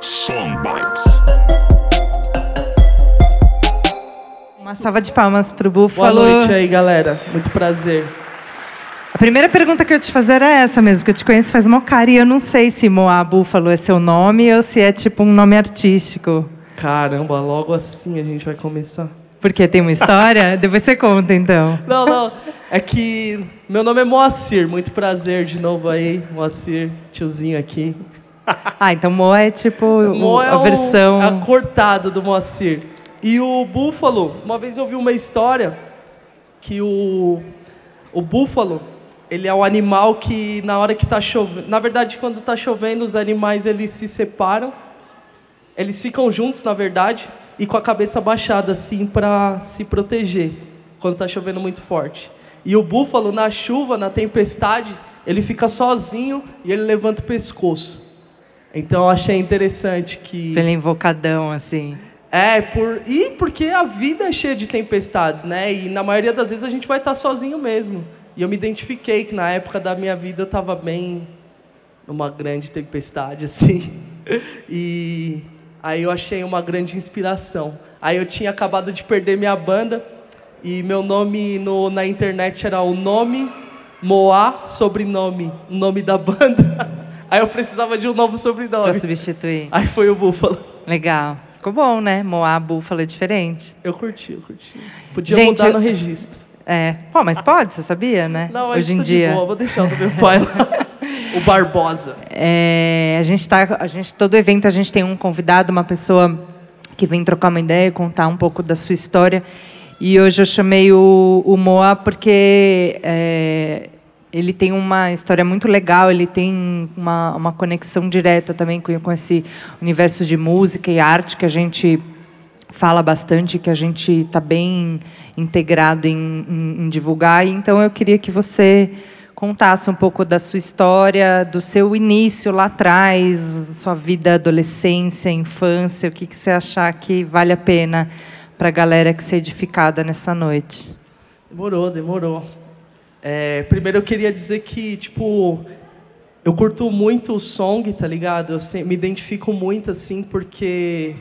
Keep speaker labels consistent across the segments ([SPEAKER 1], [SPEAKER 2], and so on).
[SPEAKER 1] Songbites.
[SPEAKER 2] Uma salva de palmas pro Búfalo.
[SPEAKER 3] Boa noite aí, galera. Muito prazer.
[SPEAKER 2] A primeira pergunta que eu te fazer era essa mesmo, que eu te conheço faz uma cara e eu não sei se Moá Búfalo é seu nome ou se é tipo um nome artístico.
[SPEAKER 3] Caramba, logo assim a gente vai começar.
[SPEAKER 2] Porque tem uma história? Depois você conta, então.
[SPEAKER 3] Não, não. É que meu nome é Moacir. Muito prazer de novo aí, Moacir, tiozinho aqui.
[SPEAKER 2] Ah, então Moa é tipo
[SPEAKER 3] Mo é
[SPEAKER 2] a versão...
[SPEAKER 3] O, a cortada do Moacir. E o búfalo, uma vez eu vi uma história que o, o búfalo, ele é um animal que na hora que está chovendo... Na verdade, quando está chovendo, os animais eles se separam. Eles ficam juntos, na verdade, e com a cabeça baixada, assim, para se proteger, quando está chovendo muito forte. E o búfalo, na chuva, na tempestade, ele fica sozinho e ele levanta o pescoço. Então eu achei interessante que.
[SPEAKER 2] Pelo invocadão, assim.
[SPEAKER 3] É, por... e porque a vida é cheia de tempestades, né? E na maioria das vezes a gente vai estar sozinho mesmo. E eu me identifiquei que na época da minha vida eu estava bem numa grande tempestade, assim. E aí eu achei uma grande inspiração. Aí eu tinha acabado de perder minha banda e meu nome no, na internet era o nome Moá, sobrenome, o nome da banda. Aí eu precisava de um novo sobrenome.
[SPEAKER 2] Pra substituir.
[SPEAKER 3] Aí foi o Búfalo.
[SPEAKER 2] Legal. Ficou bom, né? Moá, Búfalo é diferente.
[SPEAKER 3] Eu curti, eu curti. Podia Gente, mudar no registro.
[SPEAKER 2] É. Pô, mas pode, você sabia, né?
[SPEAKER 3] Não,
[SPEAKER 2] Hoje em dia.
[SPEAKER 3] De boa, vou deixar o do meu pai lá. o Barbosa.
[SPEAKER 2] É, a gente tá, a gente todo evento a gente tem um convidado, uma pessoa que vem trocar uma ideia, contar um pouco da sua história. E hoje eu chamei o, o Moa porque é, ele tem uma história muito legal, ele tem uma, uma conexão direta também com, com esse universo de música e arte que a gente fala bastante, que a gente está bem integrado em, em, em divulgar. Então, eu queria que você contasse um pouco da sua história, do seu início lá atrás, sua vida, adolescência, infância, o que, que você achar que vale a pena para a galera que se edificada nessa noite.
[SPEAKER 3] Demorou, demorou. É, primeiro eu queria dizer que, tipo, eu curto muito o song, tá ligado? Eu me identifico muito, assim, porque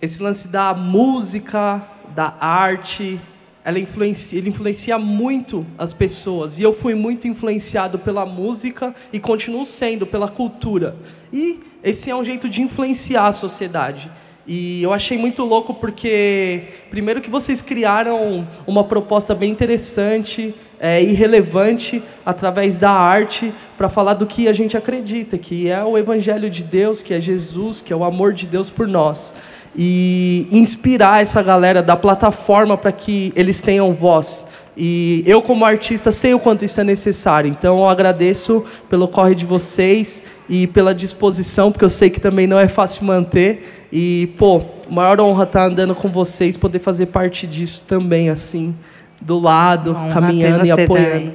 [SPEAKER 3] esse lance da música, da arte, ela influencia, ele influencia muito as pessoas. E eu fui muito influenciado pela música e continuo sendo pela cultura. E esse é um jeito de influenciar a sociedade. E eu achei muito louco porque, primeiro, que vocês criaram uma proposta bem interessante é, e relevante através da arte para falar do que a gente acredita, que é o Evangelho de Deus, que é Jesus, que é o amor de Deus por nós. E inspirar essa galera da plataforma para que eles tenham voz. E eu, como artista, sei o quanto isso é necessário. Então, eu agradeço pelo corre de vocês e pela disposição, porque eu sei que também não é fácil manter. E, pô, maior honra estar tá andando com vocês, poder fazer parte disso também, assim, do lado, caminhando e apoiando. Também.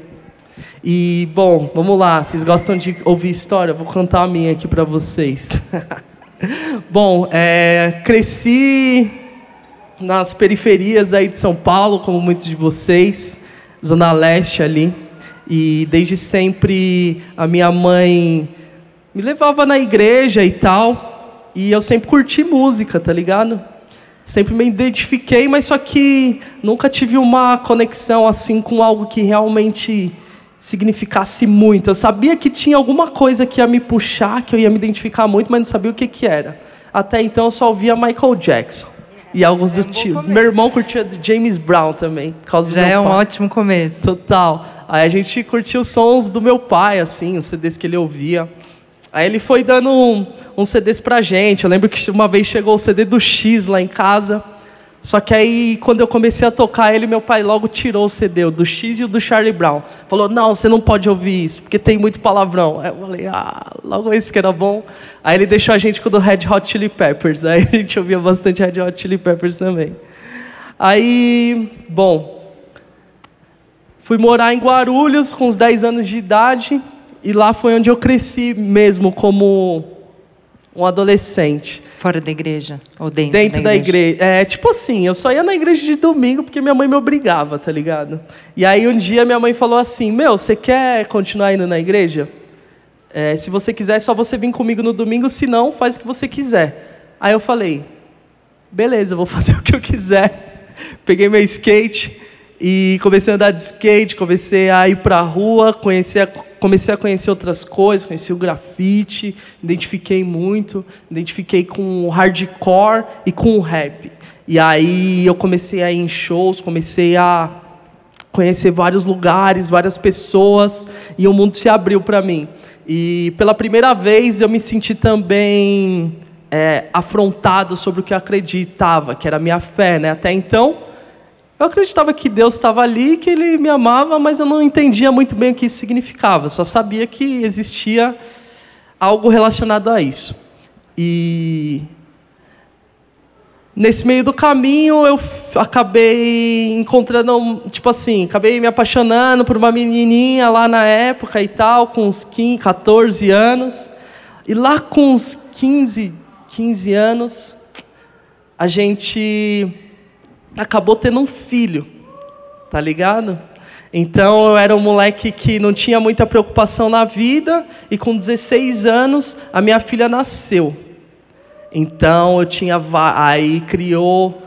[SPEAKER 3] E, bom, vamos lá. Vocês gostam de ouvir história? Vou contar a minha aqui para vocês. bom, é, cresci nas periferias aí de São Paulo, como muitos de vocês, Zona Leste ali. E desde sempre a minha mãe me levava na igreja e tal. E eu sempre curti música, tá ligado? Sempre me identifiquei, mas só que nunca tive uma conexão assim com algo que realmente significasse muito. Eu sabia que tinha alguma coisa que ia me puxar, que eu ia me identificar muito, mas não sabia o que, que era. Até então eu só ouvia Michael Jackson. E algo do é um tipo. Meu irmão curtia James Brown também. Por causa
[SPEAKER 2] Já
[SPEAKER 3] do
[SPEAKER 2] é um
[SPEAKER 3] pai.
[SPEAKER 2] ótimo começo.
[SPEAKER 3] Total. Aí a gente curtia os sons do meu pai, assim, os CDs que ele ouvia. Aí ele foi dando um, uns CDs pra gente. Eu lembro que uma vez chegou o CD do X lá em casa. Só que aí, quando eu comecei a tocar ele, meu pai logo tirou o CD, o do X e o do Charlie Brown. Falou, não, você não pode ouvir isso, porque tem muito palavrão. Aí eu falei, ah, logo esse que era bom. Aí ele deixou a gente com o do Red Hot Chili Peppers. Aí a gente ouvia bastante Red Hot Chili Peppers também. Aí, bom, fui morar em Guarulhos com uns 10 anos de idade. E lá foi onde eu cresci mesmo como um adolescente.
[SPEAKER 2] Fora da igreja? Ou dentro,
[SPEAKER 3] dentro
[SPEAKER 2] da,
[SPEAKER 3] da igreja? igreja? É, tipo assim, eu só ia na igreja de domingo porque minha mãe me obrigava, tá ligado? E aí um dia minha mãe falou assim: Meu, você quer continuar indo na igreja? É, se você quiser, é só você vir comigo no domingo, se não, faz o que você quiser. Aí eu falei, beleza, eu vou fazer o que eu quiser. Peguei meu skate e comecei a andar de skate, comecei a ir para a rua, comecei a, comecei a conhecer outras coisas, conheci o grafite, identifiquei muito, identifiquei com o hardcore e com o rap. E aí eu comecei a ir em shows, comecei a conhecer vários lugares, várias pessoas, e o mundo se abriu para mim. E pela primeira vez eu me senti também é, afrontado sobre o que eu acreditava, que era a minha fé. Né? Até então, eu acreditava que Deus estava ali, que Ele me amava, mas eu não entendia muito bem o que isso significava. Eu só sabia que existia algo relacionado a isso. E Nesse meio do caminho, eu acabei encontrando, tipo assim, acabei me apaixonando por uma menininha lá na época e tal, com uns 15, 14 anos. E lá com uns 15, 15 anos, a gente acabou tendo um filho, tá ligado? Então eu era um moleque que não tinha muita preocupação na vida, e com 16 anos, a minha filha nasceu. Então eu tinha aí criou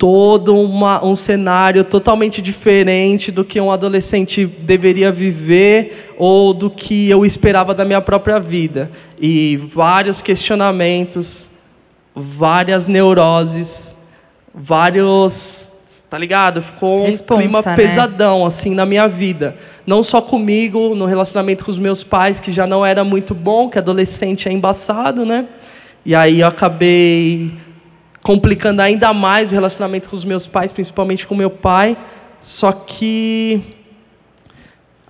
[SPEAKER 3] todo uma, um cenário totalmente diferente do que um adolescente deveria viver ou do que eu esperava da minha própria vida. E vários questionamentos, várias neuroses, vários. Tá ligado? Ficou um Responsa, clima né? pesadão, assim, na minha vida. Não só comigo, no relacionamento com os meus pais, que já não era muito bom, que adolescente é embaçado, né? E aí eu acabei complicando ainda mais o relacionamento com os meus pais, principalmente com meu pai. Só que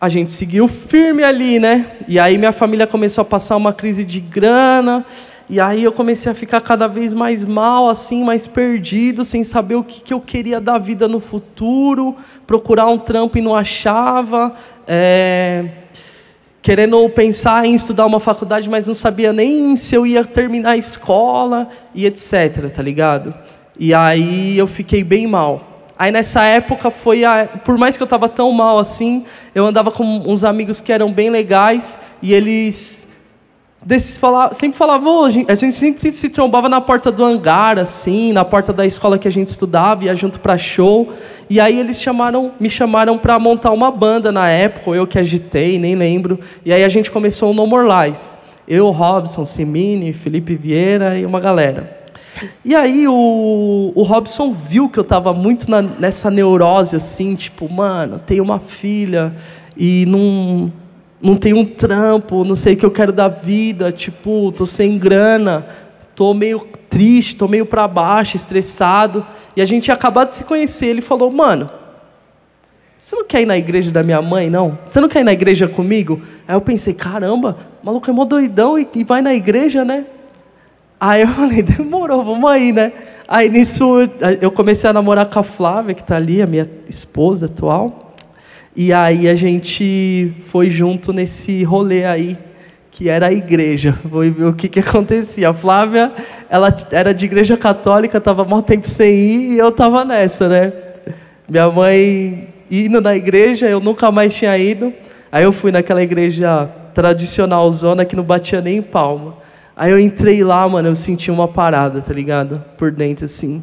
[SPEAKER 3] a gente seguiu firme ali, né? E aí minha família começou a passar uma crise de grana. E aí eu comecei a ficar cada vez mais mal, assim, mais perdido, sem saber o que, que eu queria da vida no futuro, procurar um trampo e não achava. É querendo pensar em estudar uma faculdade, mas não sabia nem se eu ia terminar a escola e etc, tá ligado? E aí eu fiquei bem mal. Aí nessa época foi a, por mais que eu estava tão mal assim, eu andava com uns amigos que eram bem legais e eles desses falava, sempre falavam, a gente sempre se trombava na porta do hangar, assim, na porta da escola que a gente estudava, ia junto para show. E aí eles chamaram, me chamaram para montar uma banda na época, eu que agitei, nem lembro. E aí a gente começou o No More Lies. Eu, Robson, Simini, Felipe Vieira e uma galera. E aí o, o Robson viu que eu estava muito na, nessa neurose, assim, tipo, mano, tenho uma filha e não não tenho um trampo, não sei o que eu quero da vida, tipo, tô sem grana, tô meio triste, tô meio para baixo, estressado. E a gente tinha acabado de se conhecer, ele falou: "Mano, você não quer ir na igreja da minha mãe, não? Você não quer ir na igreja comigo?" Aí eu pensei: "Caramba, o maluco é mó doidão e, e vai na igreja, né?" Aí eu falei: "Demorou, vamos aí, né?" Aí nisso eu comecei a namorar com a Flávia, que está ali, a minha esposa atual. E aí a gente foi junto nesse rolê aí, que era a igreja. Foi ver o que, que acontecia. A Flávia, ela era de igreja católica, estava mal tempo sem ir, e eu estava nessa, né? Minha mãe indo na igreja, eu nunca mais tinha ido. Aí eu fui naquela igreja tradicional zona que não batia nem em palma. Aí eu entrei lá, mano, eu senti uma parada, tá ligado? Por dentro, assim.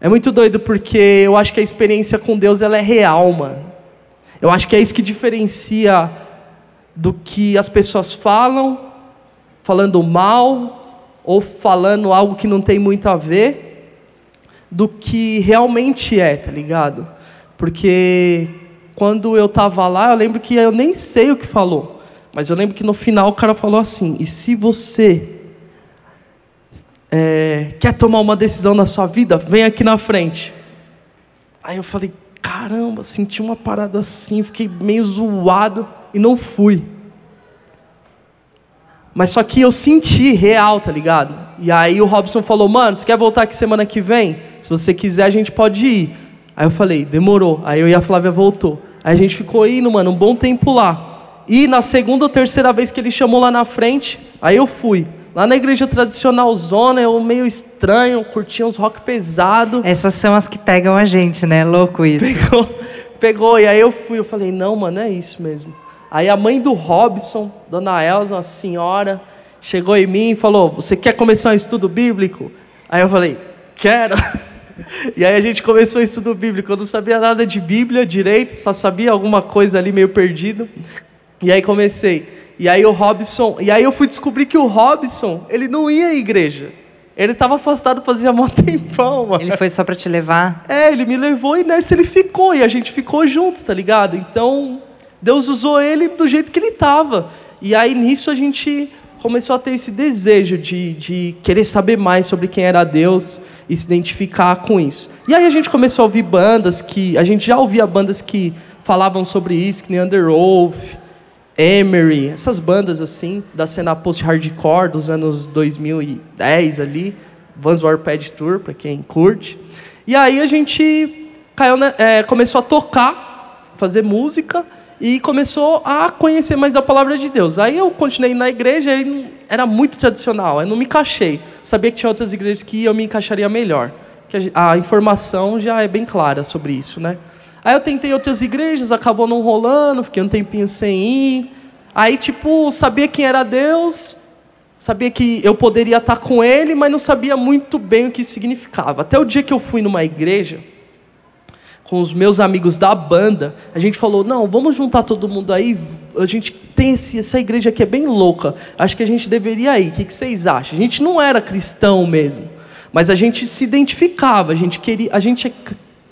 [SPEAKER 3] É muito doido porque eu acho que a experiência com Deus ela é real, mano. Eu acho que é isso que diferencia do que as pessoas falam, falando mal, ou falando algo que não tem muito a ver, do que realmente é, tá ligado? Porque quando eu estava lá, eu lembro que eu nem sei o que falou, mas eu lembro que no final o cara falou assim: e se você é, quer tomar uma decisão na sua vida, vem aqui na frente. Aí eu falei, caramba, senti uma parada assim, fiquei meio zoado e não fui. Mas só que eu senti real, tá ligado? E aí o Robson falou, mano, você quer voltar aqui semana que vem? Se você quiser, a gente pode ir. Aí eu falei, demorou. Aí eu e a Flávia voltou. Aí a gente ficou indo, mano, um bom tempo lá. E na segunda ou terceira vez que ele chamou lá na frente, aí eu fui. Lá na igreja tradicional zona, eu meio estranho, curtia uns rock pesado.
[SPEAKER 2] Essas são as que pegam a gente, né? Louco isso.
[SPEAKER 3] Pegou, pegou. E aí eu fui, eu falei, não, mano, é isso mesmo. Aí a mãe do Robson, dona Elza, uma senhora, chegou em mim e falou: Você quer começar um estudo bíblico? Aí eu falei: Quero. E aí a gente começou o estudo bíblico. Eu não sabia nada de Bíblia direito, só sabia alguma coisa ali meio perdido. E aí comecei. E aí o Robson, e aí eu fui descobrir que o Robson, ele não ia à igreja. Ele estava afastado fazia um tempão, mano.
[SPEAKER 2] Ele foi só para te levar?
[SPEAKER 3] É, ele me levou e nessa ele ficou e a gente ficou junto, tá ligado? Então, Deus usou ele do jeito que ele estava. E aí nisso a gente começou a ter esse desejo de, de querer saber mais sobre quem era Deus e se identificar com isso. E aí a gente começou a ouvir bandas que. A gente já ouvia bandas que falavam sobre isso, que nem Underwolf, Emery, essas bandas assim, da cena post-hardcore dos anos 2010 ali, Vans Warped Tour, para quem curte. E aí a gente caiu, é, começou a tocar, fazer música e começou a conhecer mais a palavra de Deus. Aí eu continuei na igreja e era muito tradicional, eu não me encaixei. Sabia que tinha outras igrejas que eu me encaixaria melhor. Que a informação já é bem clara sobre isso, né? Aí eu tentei outras igrejas, acabou não rolando, fiquei um tempinho sem ir. Aí, tipo, sabia quem era Deus, sabia que eu poderia estar com Ele, mas não sabia muito bem o que significava. Até o dia que eu fui numa igreja, com os meus amigos da banda, a gente falou: não, vamos juntar todo mundo aí. A gente tem esse, essa igreja aqui é bem louca. Acho que a gente deveria ir. O que, que vocês acham? A gente não era cristão mesmo, mas a gente se identificava. A gente queria, a gente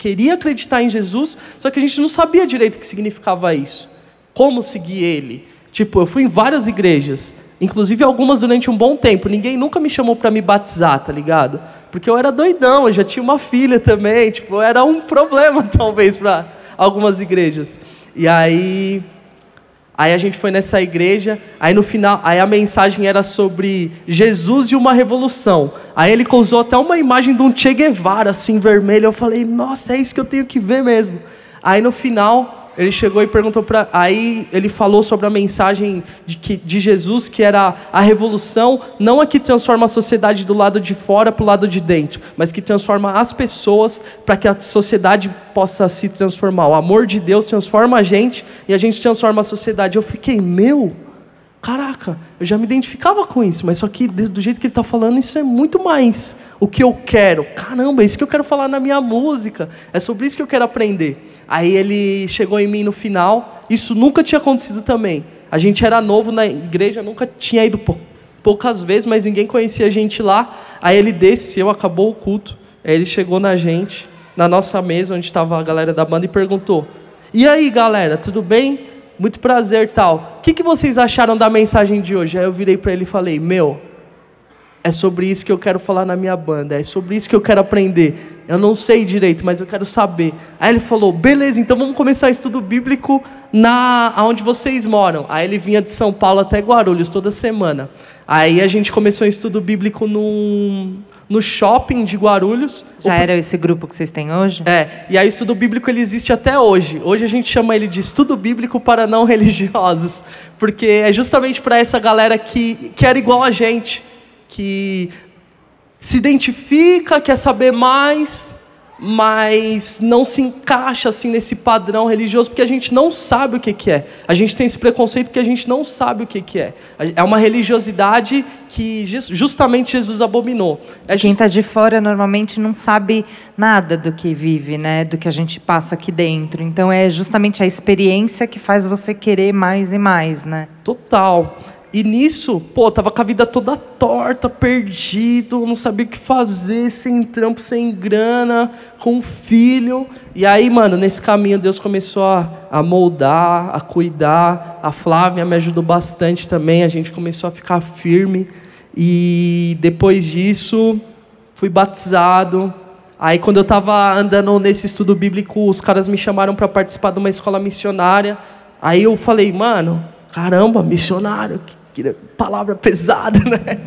[SPEAKER 3] queria acreditar em Jesus, só que a gente não sabia direito o que significava isso. Como seguir Ele? Tipo, eu fui em várias igrejas, inclusive algumas durante um bom tempo. Ninguém nunca me chamou para me batizar, tá ligado? Porque eu era doidão, eu já tinha uma filha também, tipo, era um problema talvez para algumas igrejas. E aí Aí a gente foi nessa igreja, aí no final, aí a mensagem era sobre Jesus e uma revolução. Aí ele usou até uma imagem de um Che Guevara assim vermelho. Eu falei: "Nossa, é isso que eu tenho que ver mesmo". Aí no final, ele chegou e perguntou para. Aí ele falou sobre a mensagem de, que, de Jesus, que era a revolução, não a que transforma a sociedade do lado de fora para o lado de dentro, mas que transforma as pessoas para que a sociedade possa se transformar. O amor de Deus transforma a gente e a gente transforma a sociedade. Eu fiquei, meu, caraca, eu já me identificava com isso, mas só que do jeito que ele está falando, isso é muito mais o que eu quero. Caramba, é isso que eu quero falar na minha música, é sobre isso que eu quero aprender. Aí ele chegou em mim no final. Isso nunca tinha acontecido também. A gente era novo na igreja, nunca tinha ido poucas vezes, mas ninguém conhecia a gente lá. Aí ele desceu, acabou o culto. Aí ele chegou na gente, na nossa mesa, onde estava a galera da banda, e perguntou: E aí, galera, tudo bem? Muito prazer, tal. O que, que vocês acharam da mensagem de hoje? Aí eu virei para ele e falei: Meu, é sobre isso que eu quero falar na minha banda, é sobre isso que eu quero aprender. Eu não sei direito, mas eu quero saber. Aí ele falou: beleza, então vamos começar estudo bíblico na onde vocês moram. Aí ele vinha de São Paulo até Guarulhos toda semana. Aí a gente começou estudo bíblico no, no shopping de Guarulhos.
[SPEAKER 2] Já o... era esse grupo que vocês têm hoje?
[SPEAKER 3] É, e aí o estudo bíblico ele existe até hoje. Hoje a gente chama ele de estudo bíblico para não religiosos, porque é justamente para essa galera que, que era igual a gente que se identifica, quer saber mais, mas não se encaixa assim nesse padrão religioso porque a gente não sabe o que, que é. A gente tem esse preconceito porque a gente não sabe o que, que é. É uma religiosidade que justamente Jesus abominou.
[SPEAKER 2] É Quem está de fora normalmente não sabe nada do que vive, né? Do que a gente passa aqui dentro. Então é justamente a experiência que faz você querer mais e mais, né?
[SPEAKER 3] Total. E nisso, pô, tava com a vida toda torta, perdido, não sabia o que fazer, sem trampo, sem grana, com um filho. E aí, mano, nesse caminho Deus começou a, a moldar, a cuidar. A Flávia me ajudou bastante também, a gente começou a ficar firme. E depois disso, fui batizado. Aí, quando eu estava andando nesse estudo bíblico, os caras me chamaram para participar de uma escola missionária. Aí eu falei, mano, caramba, missionário, que palavra pesada, né?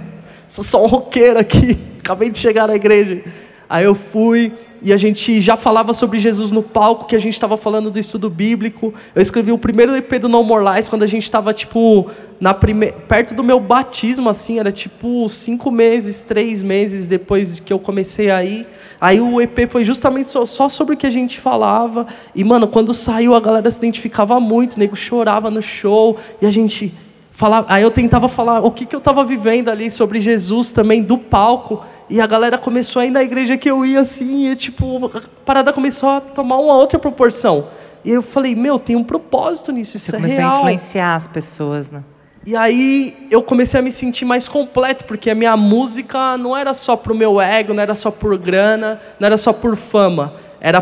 [SPEAKER 3] Sou só um roqueiro aqui, acabei de chegar na igreja. Aí eu fui e a gente já falava sobre Jesus no palco, que a gente estava falando do estudo bíblico. Eu escrevi o primeiro EP do No More Lies quando a gente estava, tipo, na prime... perto do meu batismo, assim, era tipo cinco meses, três meses depois que eu comecei aí. Aí o EP foi justamente só, só sobre o que a gente falava. E, mano, quando saiu, a galera se identificava muito, o nego chorava no show, e a gente. Falava... Aí eu tentava falar o que, que eu estava vivendo ali sobre Jesus também, do palco. E a galera começou a ir na igreja que eu ia assim, e tipo, a parada começou a tomar uma outra proporção. E eu falei, meu, tem um propósito nisso, isso
[SPEAKER 2] Você
[SPEAKER 3] é
[SPEAKER 2] começou
[SPEAKER 3] real.
[SPEAKER 2] a influenciar as pessoas, né?
[SPEAKER 3] E aí eu comecei a me sentir mais completo, porque a minha música não era só pro meu ego, não era só por grana, não era só por fama. Era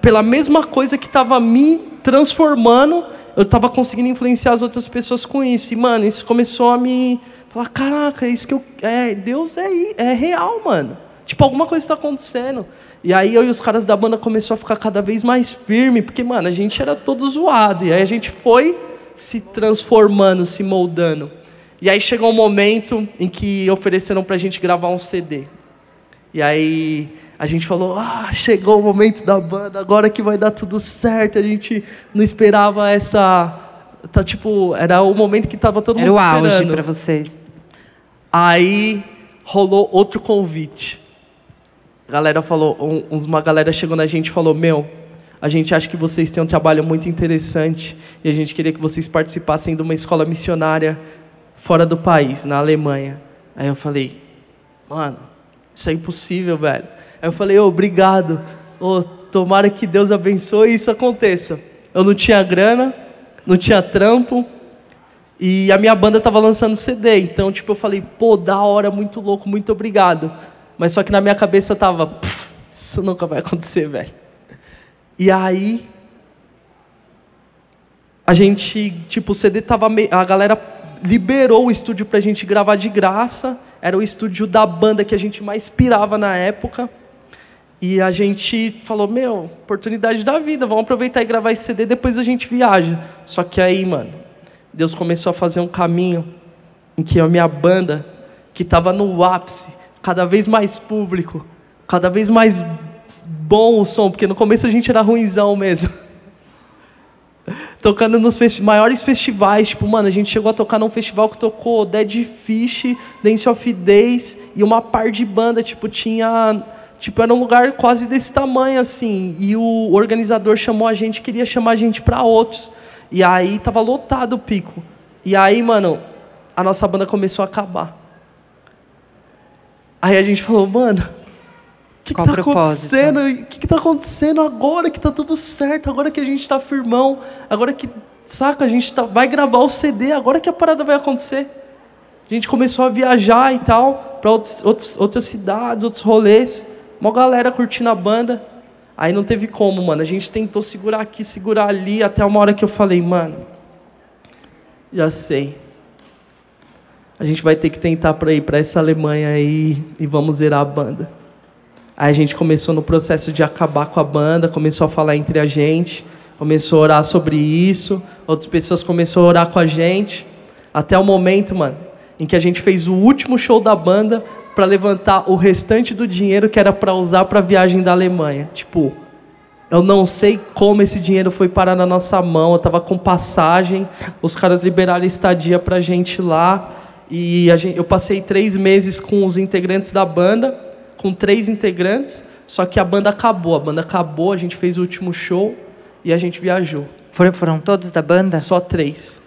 [SPEAKER 3] pela mesma coisa que estava me transformando, eu estava conseguindo influenciar as outras pessoas com isso. E, mano, isso começou a me falar, caraca, é isso que eu. É, Deus é, é real, mano. Tipo, alguma coisa está acontecendo. E aí eu e os caras da banda começou a ficar cada vez mais firme, porque, mano, a gente era todo zoado. E aí a gente foi se transformando, se moldando. E aí chegou um momento em que ofereceram pra gente gravar um CD. E aí a gente falou: "Ah, chegou o momento da banda, agora que vai dar tudo certo". A gente não esperava essa tá tipo, era o momento que tava todo
[SPEAKER 2] Era
[SPEAKER 3] mundo
[SPEAKER 2] o auge
[SPEAKER 3] esperando.
[SPEAKER 2] para vocês.
[SPEAKER 3] Aí rolou outro convite. A galera falou, um- uma galera chegou na gente e falou: Meu, a gente acha que vocês têm um trabalho muito interessante e a gente queria que vocês participassem de uma escola missionária fora do país, na Alemanha. Aí eu falei: Mano, isso é impossível, velho. Aí eu falei: "Ô, Obrigado. Ô, tomara que Deus abençoe e isso aconteça. Eu não tinha grana, não tinha trampo, e a minha banda estava lançando CD, então tipo eu falei, pô, da hora, muito louco, muito obrigado. Mas só que na minha cabeça tava, "Pff, isso nunca vai acontecer, velho. E aí a gente, tipo, o CD tava meio, a galera liberou o estúdio pra gente gravar de graça. Era o estúdio da banda que a gente mais pirava na época. E a gente falou, meu, oportunidade da vida, vamos aproveitar e gravar esse CD, depois a gente viaja. Só que aí, mano, Deus começou a fazer um caminho em que a minha banda, que estava no ápice, cada vez mais público, cada vez mais bom o som, porque no começo a gente era ruimzão mesmo. Tocando nos festi- maiores festivais, tipo, mano, a gente chegou a tocar num festival que tocou Dead Fish, Dance of Days e uma par de banda, tipo, tinha Tipo, era um lugar quase desse tamanho, assim. E o organizador chamou a gente, queria chamar a gente para outros. E aí tava lotado o pico. E aí, mano, a nossa banda começou a acabar. Aí a gente falou, mano, o que, que tá
[SPEAKER 2] propósito?
[SPEAKER 3] acontecendo? O que, que tá acontecendo agora que tá tudo certo? Agora que a gente tá firmão? Agora que, saca, a gente tá, vai gravar o CD, agora que a parada vai acontecer. A gente começou a viajar e tal, para outros, outros, outras cidades, outros rolês. Uma galera curtindo a banda. Aí não teve como, mano. A gente tentou segurar aqui, segurar ali, até uma hora que eu falei, mano, já sei. A gente vai ter que tentar para ir para essa Alemanha aí e vamos zerar a banda. Aí a gente começou no processo de acabar com a banda, começou a falar entre a gente, começou a orar sobre isso, outras pessoas começaram a orar com a gente, até o momento, mano, em que a gente fez o último show da banda para levantar o restante do dinheiro que era para usar para a viagem da Alemanha. Tipo, eu não sei como esse dinheiro foi parar na nossa mão. Eu tava com passagem, os caras liberaram estadia pra gente lá. E a gente, eu passei três meses com os integrantes da banda, com três integrantes. Só que a banda acabou. A banda acabou, a gente fez o último show e a gente viajou.
[SPEAKER 2] Foram, foram todos da banda?
[SPEAKER 3] Só três.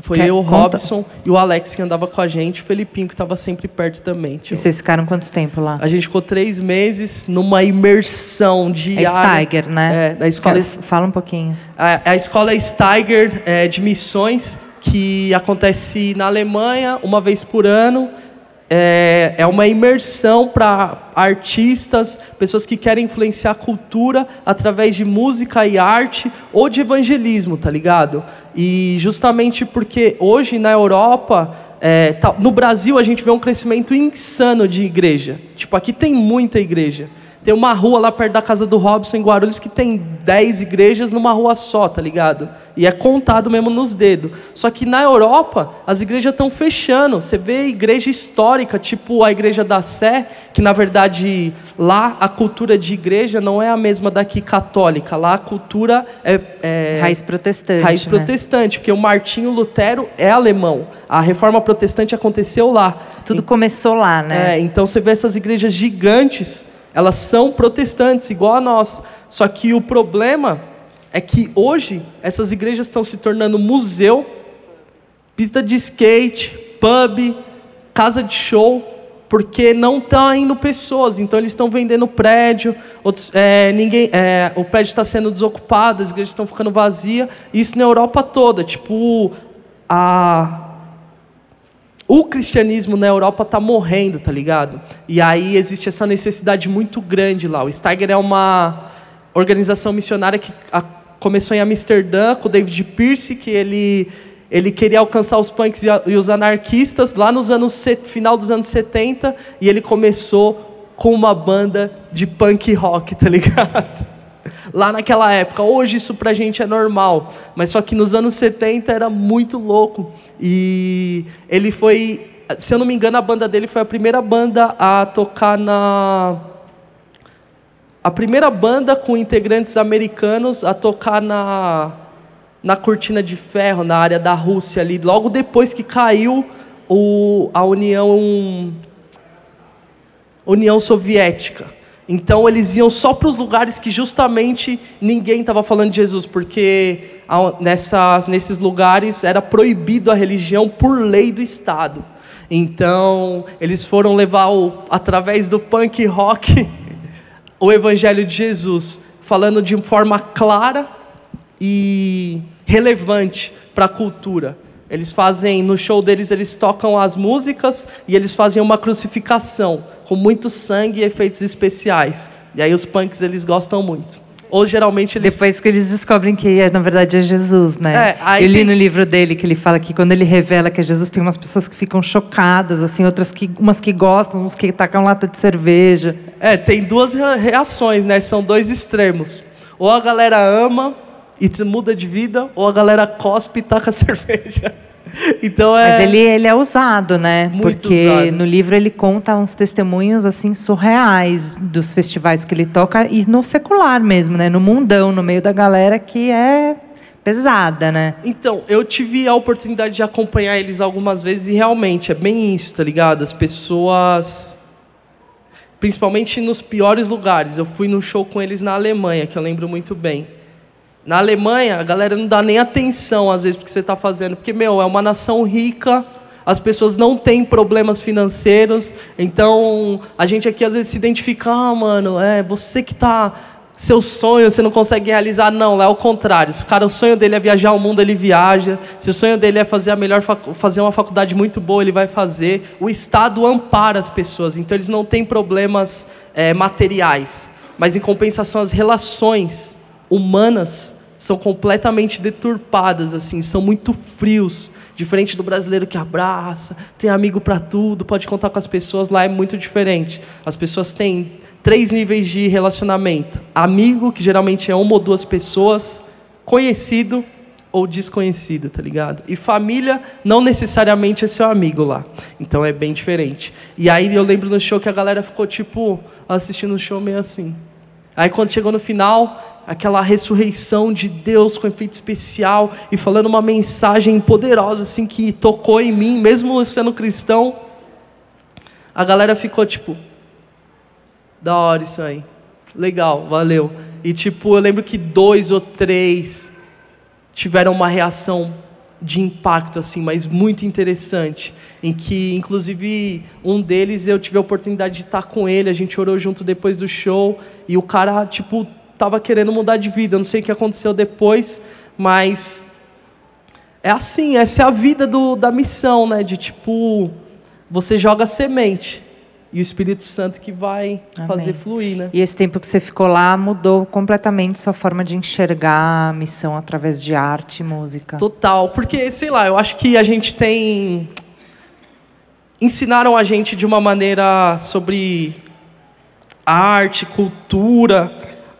[SPEAKER 3] Foi
[SPEAKER 2] Quer-
[SPEAKER 3] eu, o
[SPEAKER 2] conta-
[SPEAKER 3] Robson e o Alex que andava com a gente, o Felipinho que estava sempre perto também.
[SPEAKER 2] E vocês ficaram quanto tempo lá?
[SPEAKER 3] A gente ficou três meses numa imersão
[SPEAKER 2] É
[SPEAKER 3] diária.
[SPEAKER 2] Steiger, né?
[SPEAKER 3] É, na escola
[SPEAKER 2] Quer- Fala um pouquinho.
[SPEAKER 3] a, a escola Steiger é, de missões, que acontece na Alemanha uma vez por ano. É, é uma imersão para artistas, pessoas que querem influenciar a cultura através de música e arte ou de evangelismo, tá ligado? E justamente porque hoje na Europa, é, tá- no Brasil a gente vê um crescimento insano de igreja. Tipo, aqui tem muita igreja. Tem uma rua lá perto da casa do Robson, em Guarulhos, que tem 10 igrejas numa rua só, tá ligado? E é contado mesmo nos dedos. Só que na Europa, as igrejas estão fechando. Você vê igreja histórica, tipo a igreja da Sé, que na verdade lá a cultura de igreja não é a mesma daqui católica. Lá a cultura é. é
[SPEAKER 2] raiz protestante.
[SPEAKER 3] Raiz
[SPEAKER 2] né?
[SPEAKER 3] protestante, porque o Martinho Lutero é alemão. A reforma protestante aconteceu lá.
[SPEAKER 2] Tudo começou lá, né?
[SPEAKER 3] É, então você vê essas igrejas gigantes elas são protestantes, igual a nós. Só que o problema é que hoje essas igrejas estão se tornando museu, pista de skate, pub, casa de show, porque não estão tá indo pessoas. Então eles estão vendendo prédio, outros, é, ninguém, é, o prédio está sendo desocupado, as igrejas estão ficando vazias. Isso na Europa toda. Tipo, a o cristianismo na Europa está morrendo, tá ligado? E aí existe essa necessidade muito grande lá. O Steiger é uma organização missionária que começou em Amsterdã com o David Pierce, que ele ele queria alcançar os punks e os anarquistas lá nos anos final dos anos 70 e ele começou com uma banda de punk rock, tá ligado? Lá naquela época, hoje isso pra gente é normal, mas só que nos anos 70 era muito louco. E ele foi, se eu não me engano, a banda dele foi a primeira banda a tocar na a primeira banda com integrantes americanos a tocar na na cortina de ferro na área da Rússia ali, logo depois que caiu o, a União União Soviética. Então eles iam só para os lugares que justamente ninguém estava falando de Jesus, porque nessas, nesses lugares era proibido a religião por lei do Estado. Então eles foram levar o, através do punk rock o evangelho de Jesus, falando de forma clara e relevante para a cultura. Eles fazem, no show deles, eles tocam as músicas e eles fazem uma crucificação com muito sangue e efeitos especiais. E aí os punks eles gostam muito. Ou geralmente eles.
[SPEAKER 2] Depois que eles descobrem que é, na verdade é Jesus, né?
[SPEAKER 3] É,
[SPEAKER 2] Eu li
[SPEAKER 3] tem-
[SPEAKER 2] no livro dele que ele fala que quando ele revela que é Jesus, tem umas pessoas que ficam chocadas, assim, outras que umas que gostam, uns que tacam lata de cerveja.
[SPEAKER 3] É, tem duas rea- reações, né? São dois extremos. Ou a galera ama e muda de vida, ou a galera cospe e taca cerveja. Então é.
[SPEAKER 2] Mas ele, ele é usado, né?
[SPEAKER 3] Muito
[SPEAKER 2] Porque
[SPEAKER 3] usado.
[SPEAKER 2] no livro ele conta uns testemunhos assim surreais dos festivais que ele toca e no secular mesmo, né? No mundão, no meio da galera que é pesada, né?
[SPEAKER 3] Então, eu tive a oportunidade de acompanhar eles algumas vezes e realmente é bem isso, tá ligado? As pessoas. Principalmente nos piores lugares. Eu fui no show com eles na Alemanha, que eu lembro muito bem. Na Alemanha, a galera não dá nem atenção às vezes porque você está fazendo, porque meu, é uma nação rica, as pessoas não têm problemas financeiros, então a gente aqui às vezes se identifica, ah, mano, é você que tá seu sonho você não consegue realizar, não, é o contrário. Se o cara o sonho dele é viajar o mundo, ele viaja. Se o sonho dele é fazer a melhor fazer uma faculdade muito boa, ele vai fazer. O Estado ampara as pessoas, então eles não têm problemas eh, materiais, mas em compensação as relações humanas são completamente deturpadas, assim, são muito frios. Diferente do brasileiro que abraça, tem amigo para tudo, pode contar com as pessoas, lá é muito diferente. As pessoas têm três níveis de relacionamento: amigo, que geralmente é uma ou duas pessoas, conhecido ou desconhecido, tá ligado? E família não necessariamente é seu amigo lá. Então é bem diferente. E aí eu lembro no show que a galera ficou tipo assistindo o show meio assim. Aí quando chegou no final, aquela ressurreição de Deus com efeito especial e falando uma mensagem poderosa assim que tocou em mim, mesmo sendo cristão, a galera ficou tipo da hora isso aí. Legal, valeu. E tipo, eu lembro que dois ou três tiveram uma reação de impacto assim, mas muito interessante, em que inclusive um deles eu tive a oportunidade de estar com ele, a gente orou junto depois do show e o cara tipo tava querendo mudar de vida, eu não sei o que aconteceu depois, mas é assim, essa é a vida do, da missão, né? De tipo, você joga semente e o Espírito Santo que vai
[SPEAKER 2] Amém.
[SPEAKER 3] fazer fluir, né?
[SPEAKER 2] E esse tempo que você ficou lá mudou completamente sua forma de enxergar a missão através de arte e música.
[SPEAKER 3] Total, porque, sei lá, eu acho que a gente tem. Ensinaram a gente de uma maneira sobre arte, cultura,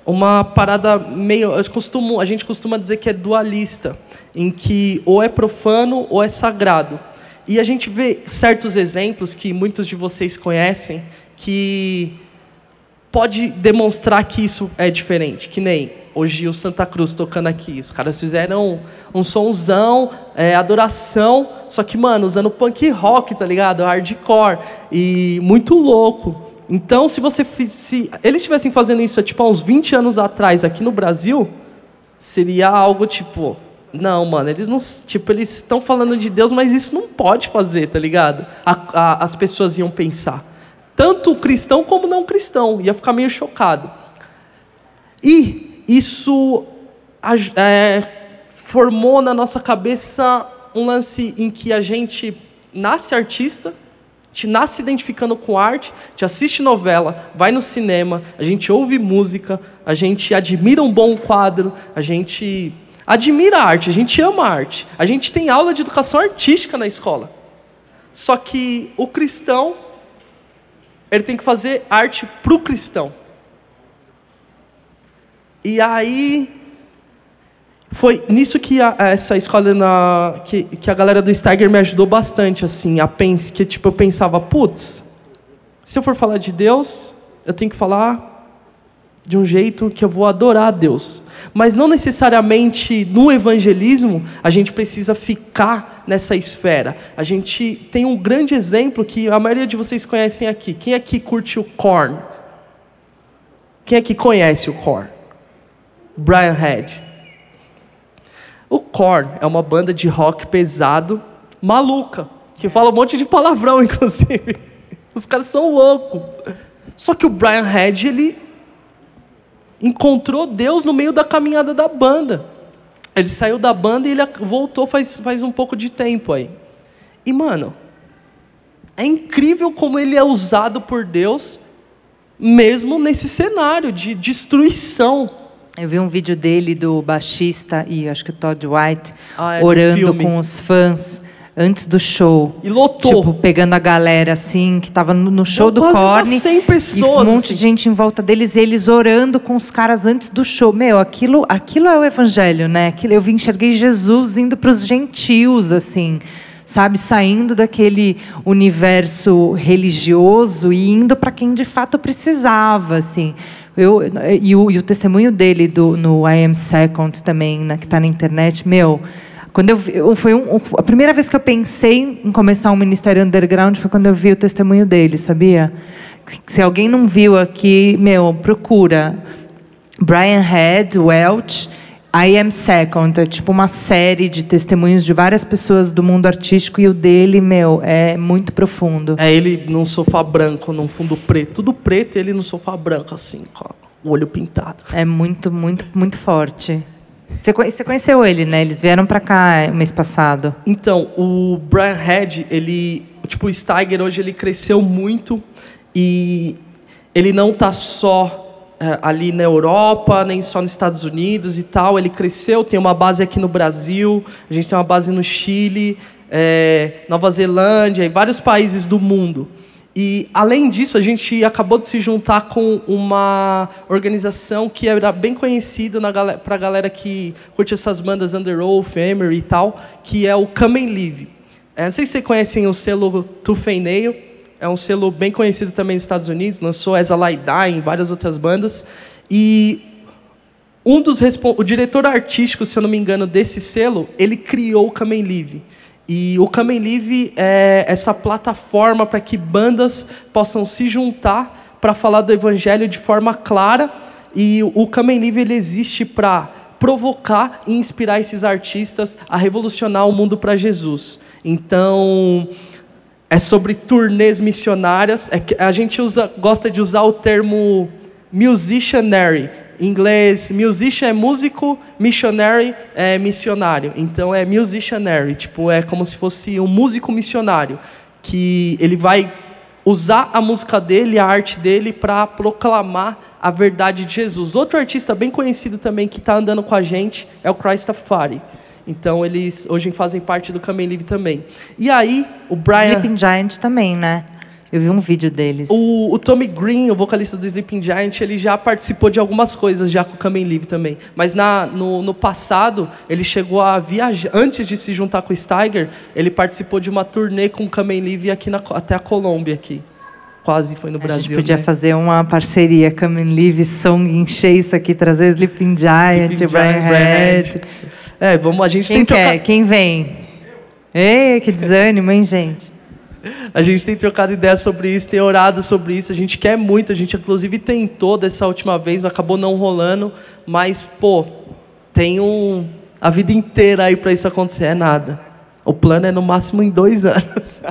[SPEAKER 3] uma parada meio. Eu costumo, a gente costuma dizer que é dualista, em que ou é profano ou é sagrado. E a gente vê certos exemplos que muitos de vocês conhecem que pode demonstrar que isso é diferente, que nem hoje o Santa Cruz tocando aqui. Os caras fizeram um sonzão, é, adoração, só que, mano, usando punk rock, tá ligado? Hardcore. E muito louco. Então, se você se eles estivessem fazendo isso tipo há uns 20 anos atrás aqui no Brasil, seria algo tipo, não, mano, eles não, tipo, eles estão falando de Deus, mas isso não pode fazer, tá ligado? A, a, as pessoas iam pensar, tanto cristão como não cristão, ia ficar meio chocado. E isso é, formou na nossa cabeça um lance em que a gente nasce artista, gente nasce identificando com arte, a gente assiste novela, vai no cinema, a gente ouve música, a gente admira um bom quadro, a gente admira a arte, a gente ama a arte. A gente tem aula de educação artística na escola. Só que o cristão, ele tem que fazer arte para o cristão. E aí foi nisso que a, essa escola na, que, que a galera do Steiger me ajudou bastante assim a pensar que tipo eu pensava putz se eu for falar de Deus eu tenho que falar de um jeito que eu vou adorar a Deus. Mas não necessariamente no evangelismo a gente precisa ficar nessa esfera. A gente tem um grande exemplo que a maioria de vocês conhecem aqui. Quem aqui curte o Korn quem aqui conhece o Korn Brian Head o Korn é uma banda de rock pesado, maluca, que fala um monte de palavrão, inclusive. Os caras são loucos. Só que o Brian Head, ele encontrou Deus no meio da caminhada da banda. Ele saiu da banda e ele voltou faz, faz um pouco de tempo aí. E, mano, é incrível como ele é usado por Deus, mesmo nesse cenário de destruição.
[SPEAKER 2] Eu vi um vídeo dele do baixista e acho que o Todd White ah, é orando com os fãs antes do show.
[SPEAKER 3] E lotou.
[SPEAKER 2] Tipo, pegando a galera assim, que estava no show do Korn.
[SPEAKER 3] 100 pessoas.
[SPEAKER 2] E um monte assim. de gente em volta deles, e eles orando com os caras antes do show. Meu, aquilo, aquilo é o evangelho, né? Aquilo, eu vi, enxerguei Jesus indo para os gentios, assim. Sabe, saindo daquele universo religioso e indo para quem de fato precisava, assim. Eu, e, o, e o testemunho dele do, no I Am Second também, né, que está na internet, meu. Quando eu, eu foi um, a primeira vez que eu pensei em começar um ministério underground foi quando eu vi o testemunho dele, sabia? Se alguém não viu aqui, meu, procura. Brian Head, Welch, I Am Second, é tipo uma série de testemunhos de várias pessoas do mundo artístico e o dele, meu, é muito profundo.
[SPEAKER 3] É ele num sofá branco, num fundo preto, tudo preto, e ele no sofá branco assim, com o olho pintado.
[SPEAKER 2] É muito, muito, muito forte. Você conheceu ele, né? Eles vieram para cá mês passado.
[SPEAKER 3] Então, o Brian Head, ele, tipo, o Steiger hoje ele cresceu muito e ele não tá só ali na Europa, nem só nos Estados Unidos e tal. Ele cresceu, tem uma base aqui no Brasil, a gente tem uma base no Chile, é, Nova Zelândia e vários países do mundo. E, além disso, a gente acabou de se juntar com uma organização que era bem conhecida para a galera que curte essas bandas Under Oath, Emery e tal, que é o Come and Live. É, não sei se vocês conhecem o selo Nail, é um selo bem conhecido também nos Estados Unidos, lançou As I Die em várias outras bandas. E um dos o diretor artístico, se eu não me engano, desse selo, ele criou o Kamen Live. E o Kamen Live é essa plataforma para que bandas possam se juntar para falar do evangelho de forma clara. E o Kamen Live ele existe para provocar e inspirar esses artistas a revolucionar o mundo para Jesus. Então, é sobre turnês missionárias. É a gente usa, gosta de usar o termo musicianary. Em inglês, musician é músico, missionary é missionário. Então é musicianary, tipo, é como se fosse um músico missionário, que ele vai usar a música dele, a arte dele, para proclamar a verdade de Jesus. Outro artista bem conhecido também que está andando com a gente é o Christafari. Então eles hoje fazem parte do Kamen Livre também. E aí, o Brian.
[SPEAKER 2] Sleeping Giant também, né? Eu vi um vídeo deles.
[SPEAKER 3] O, o Tommy Green, o vocalista do Sleeping Giant, ele já participou de algumas coisas já com o Kamen Live também. Mas na, no, no passado, ele chegou a viajar. Antes de se juntar com o Steiger, ele participou de uma turnê com o Kamen Live aqui na, até a Colômbia aqui. Quase foi no Brasil.
[SPEAKER 2] A gente podia
[SPEAKER 3] né?
[SPEAKER 2] fazer uma parceria Kamen Live, Song, encher isso aqui, trazer Sleeping Giant,
[SPEAKER 3] Sleeping
[SPEAKER 2] Brian Head.
[SPEAKER 3] É, vamos, a gente
[SPEAKER 2] Quem
[SPEAKER 3] tem
[SPEAKER 2] quer?
[SPEAKER 3] trocado,
[SPEAKER 2] Quem vem? Ei, que desânimo, hein, gente?
[SPEAKER 3] a gente tem trocado ideias sobre isso, tem orado sobre isso, a gente quer muito, a gente inclusive tentou dessa última vez, acabou não rolando, mas pô, tem um, a vida inteira aí para isso acontecer, é nada. O plano é no máximo em dois anos.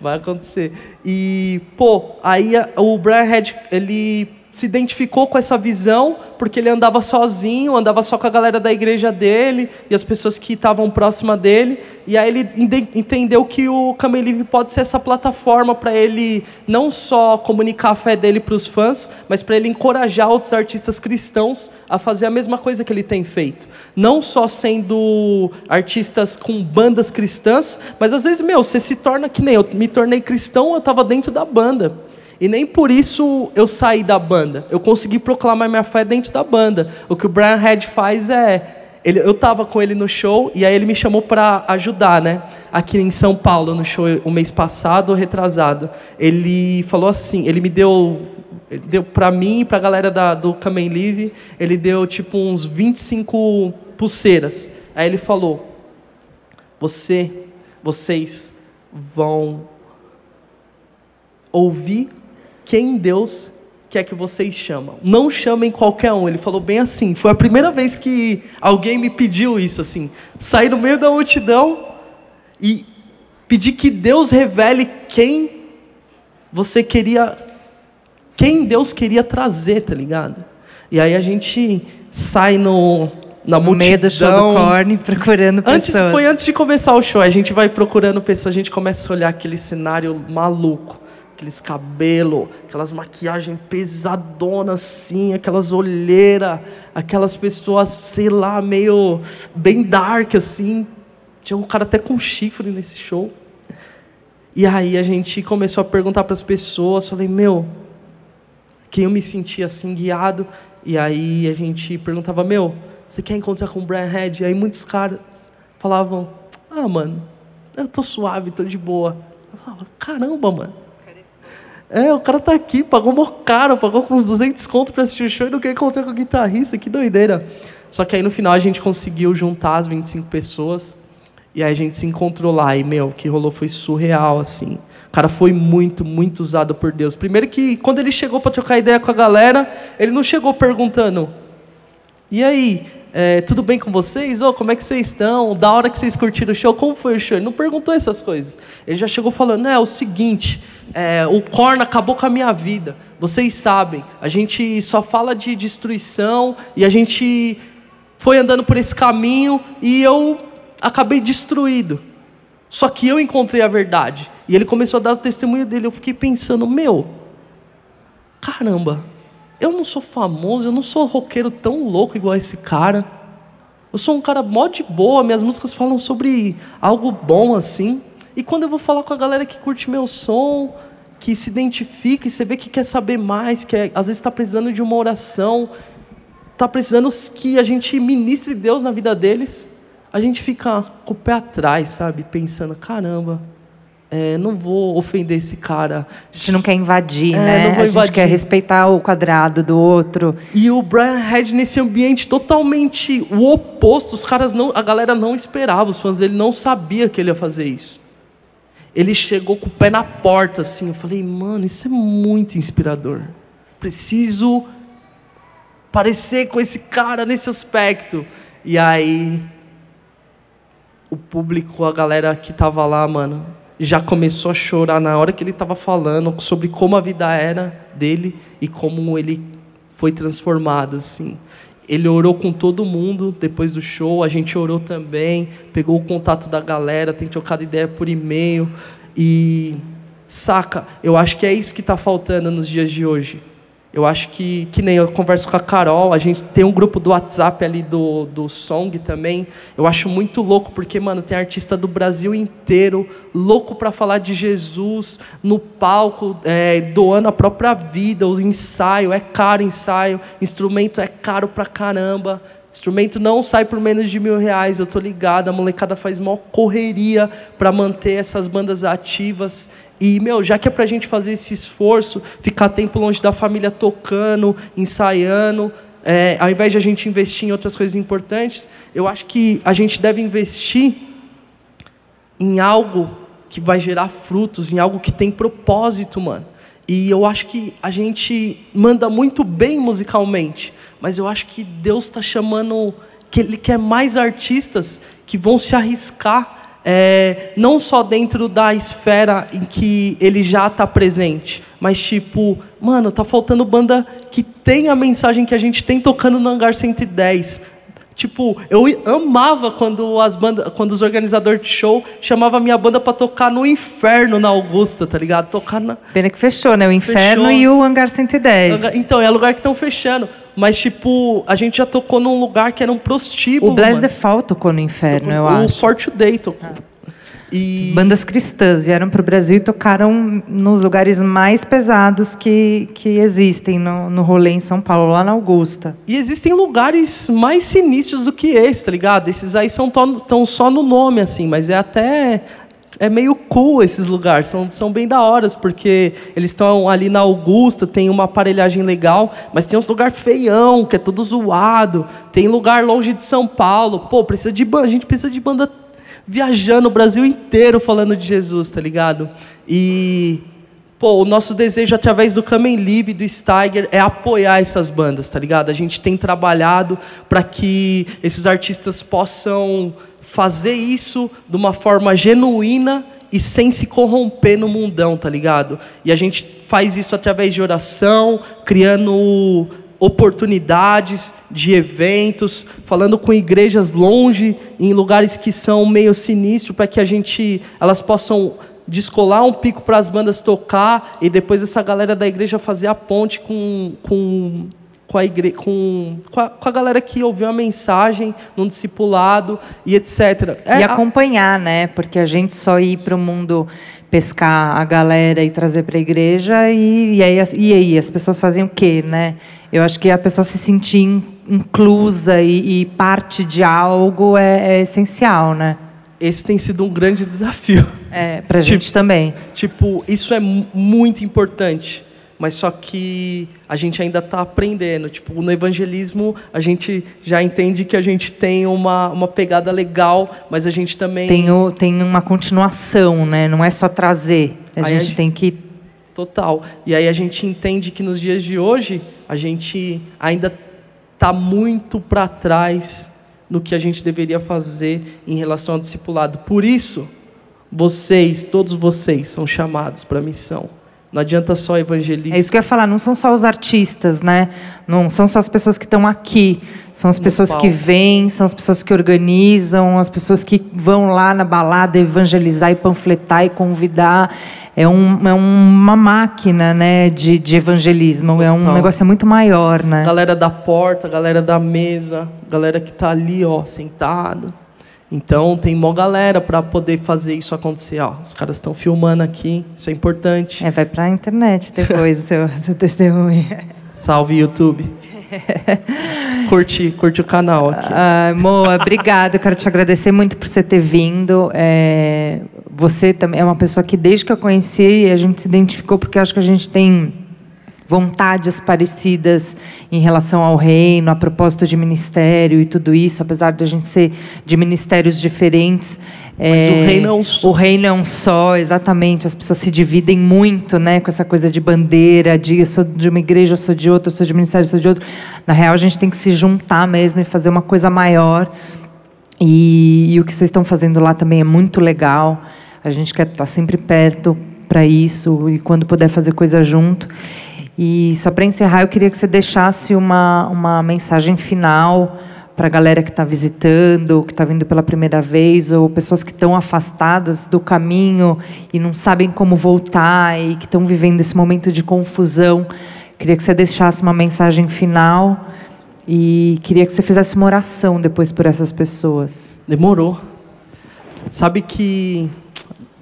[SPEAKER 3] Vai acontecer. E, pô, aí o Brian Head, ele se identificou com essa visão, porque ele andava sozinho, andava só com a galera da igreja dele e as pessoas que estavam próximas dele. E aí ele entendeu que o Kamen Livre pode ser essa plataforma para ele não só comunicar a fé dele para os fãs, mas para ele encorajar outros artistas cristãos a fazer a mesma coisa que ele tem feito. Não só sendo artistas com bandas cristãs, mas às vezes, meu, você se torna que nem eu me tornei cristão, eu estava dentro da banda. E nem por isso eu saí da banda. Eu consegui proclamar minha fé dentro da banda. O que o Brian Head faz é. Ele, eu estava com ele no show e aí ele me chamou para ajudar, né? Aqui em São Paulo, no show o mês passado, retrasado. Ele falou assim: ele me deu. Ele deu para mim e para a galera da, do Kamen Live, ele deu tipo uns 25 pulseiras. Aí ele falou: Você, vocês vão ouvir quem Deus quer que vocês chamam. Não chamem qualquer um. Ele falou bem assim. Foi a primeira vez que alguém me pediu isso assim. Sair no meio da multidão e pedir que Deus revele quem você queria quem Deus queria trazer, tá ligado? E aí a gente sai no na
[SPEAKER 2] No
[SPEAKER 3] multidão.
[SPEAKER 2] meio do show do Korn, procurando
[SPEAKER 3] Antes,
[SPEAKER 2] pessoas.
[SPEAKER 3] foi antes de começar o show. A gente vai procurando pessoas, a gente começa a olhar aquele cenário maluco. Aqueles cabelos, aquelas maquiagens pesadonas assim, aquelas olheiras, aquelas pessoas, sei lá, meio bem dark assim. Tinha um cara até com chifre nesse show. E aí a gente começou a perguntar para as pessoas, falei, meu, quem eu me sentia assim guiado. E aí a gente perguntava, meu, você quer encontrar com o Brian Head? E aí muitos caras falavam, ah, mano, eu tô suave, tô de boa. Eu falava, caramba, mano. É, o cara tá aqui, pagou mó caro, pagou com uns 200 conto pra assistir o show e não quer encontrar com o guitarrista, que doideira. Só que aí no final a gente conseguiu juntar as 25 pessoas e aí a gente se encontrou lá e, meu, o que rolou foi surreal, assim. O cara foi muito, muito usado por Deus. Primeiro que quando ele chegou para trocar ideia com a galera, ele não chegou perguntando, e aí, é, tudo bem com vocês? Ô, como é que vocês estão? Da hora que vocês curtiram o show, como foi o show? Ele não perguntou essas coisas. Ele já chegou falando, é, o seguinte, é, o Korn acabou com a minha vida. Vocês sabem, a gente só fala de destruição e a gente foi andando por esse caminho e eu acabei destruído. Só que eu encontrei a verdade. E ele começou a dar o testemunho dele. Eu fiquei pensando, meu, caramba, eu não sou famoso, eu não sou roqueiro tão louco igual esse cara. Eu sou um cara mó de boa, minhas músicas falam sobre algo bom assim. E quando eu vou falar com a galera que curte meu som, que se identifica e você vê que quer saber mais, que é, às vezes está precisando de uma oração, está precisando que a gente ministre Deus na vida deles, a gente fica com o pé atrás, sabe? Pensando, caramba, é, não vou ofender esse cara.
[SPEAKER 2] A gente não quer invadir,
[SPEAKER 3] É,
[SPEAKER 2] né?
[SPEAKER 3] não vou
[SPEAKER 2] a gente
[SPEAKER 3] invadir.
[SPEAKER 2] quer respeitar o quadrado do outro.
[SPEAKER 3] E o Brian Head nesse ambiente totalmente o oposto, os caras não, a galera não esperava, os fãs dele não sabia que ele ia fazer isso. Ele chegou com o pé na porta assim, eu falei, mano, isso é muito inspirador. Preciso parecer com esse cara nesse aspecto. E aí o público, a galera que tava lá, mano, já começou a chorar na hora que ele tava falando sobre como a vida era dele e como ele foi transformado, assim. Ele orou com todo mundo depois do show, a gente orou também, pegou o contato da galera, tem trocado ideia por e-mail e saca, eu acho que é isso que está faltando nos dias de hoje. Eu acho que, que nem eu converso com a Carol, a gente tem um grupo do WhatsApp ali do, do Song também. Eu acho muito louco, porque, mano, tem artista do Brasil inteiro, louco para falar de Jesus, no palco, é, doando a própria vida, o ensaio, é caro ensaio, instrumento é caro pra caramba. Instrumento não sai por menos de mil reais, eu tô ligado. A molecada faz maior correria para manter essas bandas ativas. E, meu, já que é para a gente fazer esse esforço, ficar tempo longe da família tocando, ensaiando, é, ao invés de a gente investir em outras coisas importantes, eu acho que a gente deve investir em algo que vai gerar frutos, em algo que tem propósito, mano. E eu acho que a gente manda muito bem musicalmente, mas eu acho que Deus está chamando, que Ele quer mais artistas que vão se arriscar é, não só dentro da esfera em que ele já está presente, mas tipo, mano, tá faltando banda que tem a mensagem que a gente tem tocando no Hangar 110. Tipo, eu amava quando as bandas, quando os organizadores de show chamavam a minha banda para tocar no inferno na Augusta, tá ligado? Tocar na
[SPEAKER 2] Pena que fechou, né? O inferno fechou. e o Hangar 110.
[SPEAKER 3] Então, é lugar que estão fechando. Mas, tipo, a gente já tocou num lugar que era um prostíbulo.
[SPEAKER 2] O Bless the Fall tocou no inferno, tocou, eu o acho.
[SPEAKER 3] O Fort Today tocou. Ah.
[SPEAKER 2] E... Bandas cristãs vieram para o Brasil e tocaram nos lugares mais pesados que, que existem no, no rolê em São Paulo, lá na Augusta.
[SPEAKER 3] E existem lugares mais sinistros do que esse, tá ligado? Esses aí são tão só no nome, assim, mas é até é meio cool esses lugares, são, são bem da horas, porque eles estão ali na Augusta, tem uma aparelhagem legal, mas tem uns lugar feião, que é todo zoado, tem lugar longe de São Paulo, pô, precisa de banda, a gente precisa de banda viajando o Brasil inteiro falando de Jesus, tá ligado? E pô, o nosso desejo através do Kamen Live, do Steiger, é apoiar essas bandas, tá ligado? A gente tem trabalhado para que esses artistas possam fazer isso de uma forma genuína e sem se corromper no mundão, tá ligado? E a gente faz isso através de oração, criando oportunidades de eventos, falando com igrejas longe, em lugares que são meio sinistros, para que a gente, elas possam descolar um pico para as bandas tocar e depois essa galera da igreja fazer a ponte com, com com a, igre... com, com, a, com a galera que ouviu a mensagem num discipulado e etc.
[SPEAKER 2] É, e acompanhar, a... né? Porque a gente só ir para o mundo pescar a galera e trazer para a igreja e, e, aí, e aí as pessoas fazem o quê, né? Eu acho que a pessoa se sentir inclusa e, e parte de algo é, é, essencial, né?
[SPEAKER 3] Esse tem sido um grande desafio.
[SPEAKER 2] É, para a tipo, gente também.
[SPEAKER 3] Tipo, isso é muito importante mas só que a gente ainda está aprendendo. Tipo, no evangelismo, a gente já entende que a gente tem uma, uma pegada legal, mas a gente também.
[SPEAKER 2] Tem, o, tem uma continuação, né? não é só trazer. A gente, a gente tem que.
[SPEAKER 3] Total. E aí a gente entende que nos dias de hoje, a gente ainda está muito para trás no que a gente deveria fazer em relação ao discipulado. Por isso, vocês, todos vocês, são chamados para a missão. Não adianta só evangelizar.
[SPEAKER 2] É isso que eu ia falar, não são só os artistas, né? Não são só as pessoas que estão aqui, são as pessoas que vêm, são as pessoas que organizam, as pessoas que vão lá na balada evangelizar e panfletar e convidar. É, um, é uma máquina né, de, de evangelismo, Total. é um negócio muito maior. Né?
[SPEAKER 3] Galera da porta, galera da mesa, galera que está ali ó, sentado. Então tem mó galera para poder fazer isso acontecer. Ó, os caras estão filmando aqui, isso é importante.
[SPEAKER 2] É, vai para a internet depois o seu, seu testemunho.
[SPEAKER 3] Salve YouTube. curte, curte o canal aqui.
[SPEAKER 2] Ah, Moa, obrigada. Quero te agradecer muito por você ter vindo. É, você também é uma pessoa que desde que eu conheci a gente se identificou porque acho que a gente tem vontades parecidas em relação ao reino, a propósito de ministério e tudo isso, apesar de a gente ser de ministérios diferentes.
[SPEAKER 3] Mas é, o reino é um só.
[SPEAKER 2] O reino é um só, exatamente. As pessoas se dividem muito, né, com essa coisa de bandeira, de eu sou de uma igreja, eu sou de outra, eu sou de ministério, eu sou de outro. Na real, a gente tem que se juntar mesmo e fazer uma coisa maior. E, e o que vocês estão fazendo lá também é muito legal. A gente quer estar sempre perto para isso e quando puder fazer coisa junto. E só para encerrar, eu queria que você deixasse uma, uma mensagem final para a galera que está visitando, que está vindo pela primeira vez, ou pessoas que estão afastadas do caminho e não sabem como voltar e que estão vivendo esse momento de confusão. Queria que você deixasse uma mensagem final e queria que você fizesse uma oração depois por essas pessoas.
[SPEAKER 3] Demorou. Sabe que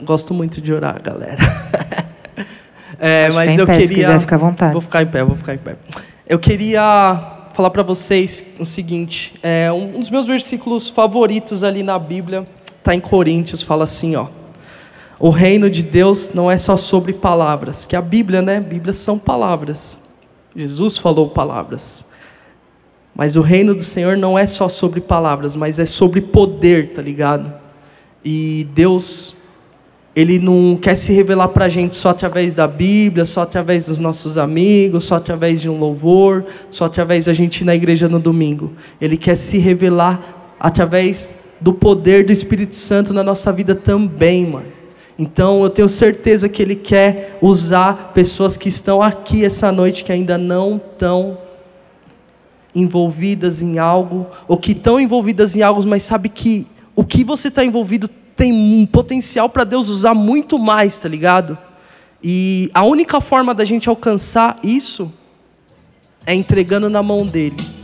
[SPEAKER 3] gosto muito de orar, galera. é, mas eu
[SPEAKER 2] pé,
[SPEAKER 3] queria.
[SPEAKER 2] Se quiser ficar à vontade.
[SPEAKER 3] Vou ficar em pé, vou ficar em pé. Eu queria falar para vocês o seguinte: é, um dos meus versículos favoritos ali na Bíblia está em Coríntios, fala assim, ó. O reino de Deus não é só sobre palavras, que a Bíblia, né? Bíblia são palavras. Jesus falou palavras. Mas o reino do Senhor não é só sobre palavras, mas é sobre poder, tá ligado? E Deus, Ele não quer se revelar para a gente só através da Bíblia, só através dos nossos amigos, só através de um louvor, só através da gente ir na igreja no domingo. Ele quer se revelar através do poder do Espírito Santo na nossa vida também, mano. Então eu tenho certeza que Ele quer usar pessoas que estão aqui essa noite que ainda não estão envolvidas em algo, ou que estão envolvidas em algo, mas sabe que o que você está envolvido tem um potencial para Deus usar muito mais, tá ligado? E a única forma da gente alcançar isso é entregando na mão dele.